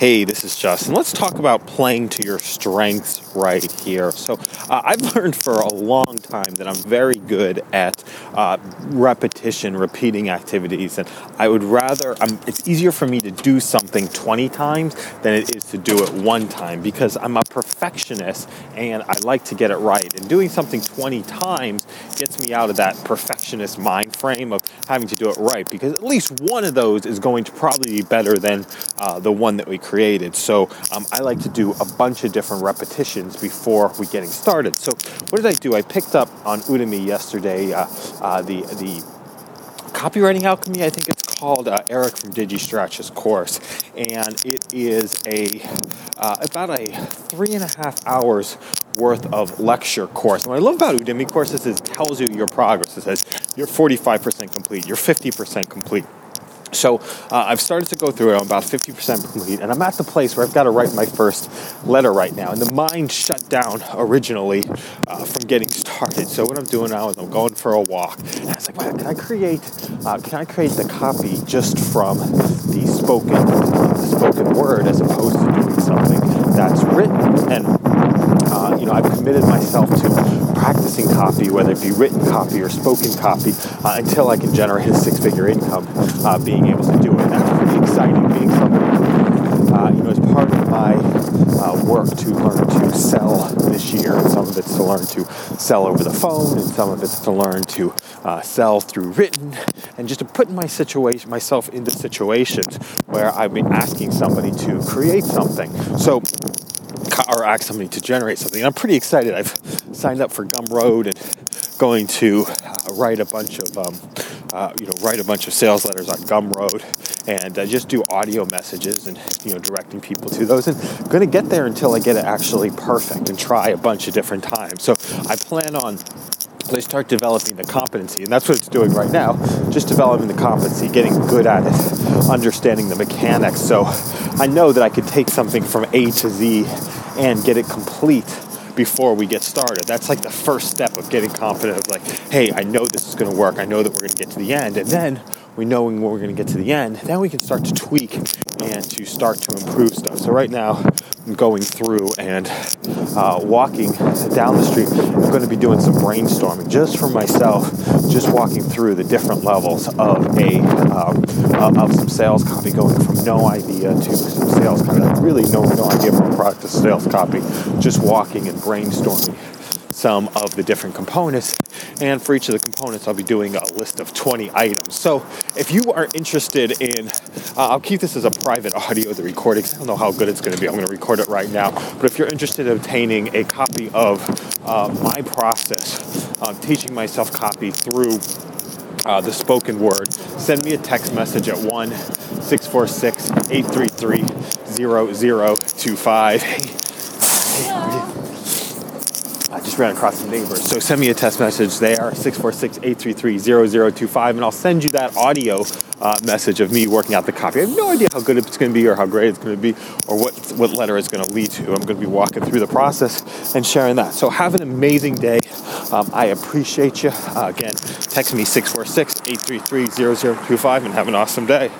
Hey, this is Justin. Let's talk about playing to your strengths right here. So, uh, I've learned for a long time that I'm very good at uh, repetition, repeating activities, and I would rather, um, it's easier for me to do something 20 times than it is to do it one time because I'm a perfectionist and I like to get it right. And doing something 20 times gets me out of that perfectionist mind frame of having to do it right because at least one of those is going to probably be better than uh, the one that we created. So um, I like to do a bunch of different repetitions before we getting started. So what did I do? I picked up on Udemy yesterday uh, uh, the the copywriting alchemy. I think it's called uh, Eric from DigiStretch's course, and it is a uh, about a three and a half hours worth of lecture course. And what I love about Udemy courses is it tells you your progress. It says you're 45% complete, you're 50% complete. So uh, I've started to go through it. I'm about 50% complete, and I'm at the place where I've got to write my first letter right now. And the mind shut down originally uh, from getting started. So what I'm doing now is I'm going for a walk. And I was like, man, can I create? Uh, can I create the copy just from the spoken, uh, spoken word as opposed to doing something that's written? And uh, you know, I've committed myself to copy, whether it be written copy or spoken copy, uh, until I can generate a six-figure income, uh, being able to do it. That's pretty exciting, being somebody uh, you know, as part of my uh, work to learn to sell this year. And some of it's to learn to sell over the phone, and some of it's to learn to uh, sell through written, and just to put my situation, myself into situations where I've been asking somebody to create something. So or ask somebody to generate something. I'm pretty excited. I've signed up for Gumroad and going to uh, write a bunch of um, uh, you know write a bunch of sales letters on Gumroad and uh, just do audio messages and you know directing people to those. And I'm to get there until I get it actually perfect and try a bunch of different times. So I plan on they start developing the competency, and that's what it's doing right now. Just developing the competency, getting good at it, understanding the mechanics. So I know that I could take something from A to Z and get it complete before we get started. That's like the first step of getting confident of like, hey, I know this is going to work. I know that we're going to get to the end. And then we knowing when we're going to get to the end, then we can start to tweak and to start to improve stuff. So right now, I'm going through and uh, walking down the street. I'm going to be doing some brainstorming just for myself, just walking through the different levels of a um, uh, of some sales copy, going from no idea to some sales copy. Really no no idea from product to sales copy. Just walking and brainstorming some of the different components. And for each of the components, I'll be doing a list of 20 items. So if you are interested in, uh, I'll keep this as a private audio, the recording. I don't know how good it's going to be. I'm going to record it right now. But if you're interested in obtaining a copy of uh, my process, uh, teaching myself copy through uh, the spoken word, send me a text message at 1 646 833 0025. Just ran across the neighbors. So send me a text message there, 646-833-0025, and I'll send you that audio uh, message of me working out the copy. I have no idea how good it's going to be or how great it's going to be or what, what letter it's going to lead to. I'm going to be walking through the process and sharing that. So have an amazing day. Um, I appreciate you. Uh, again, text me 646-833-0025 and have an awesome day.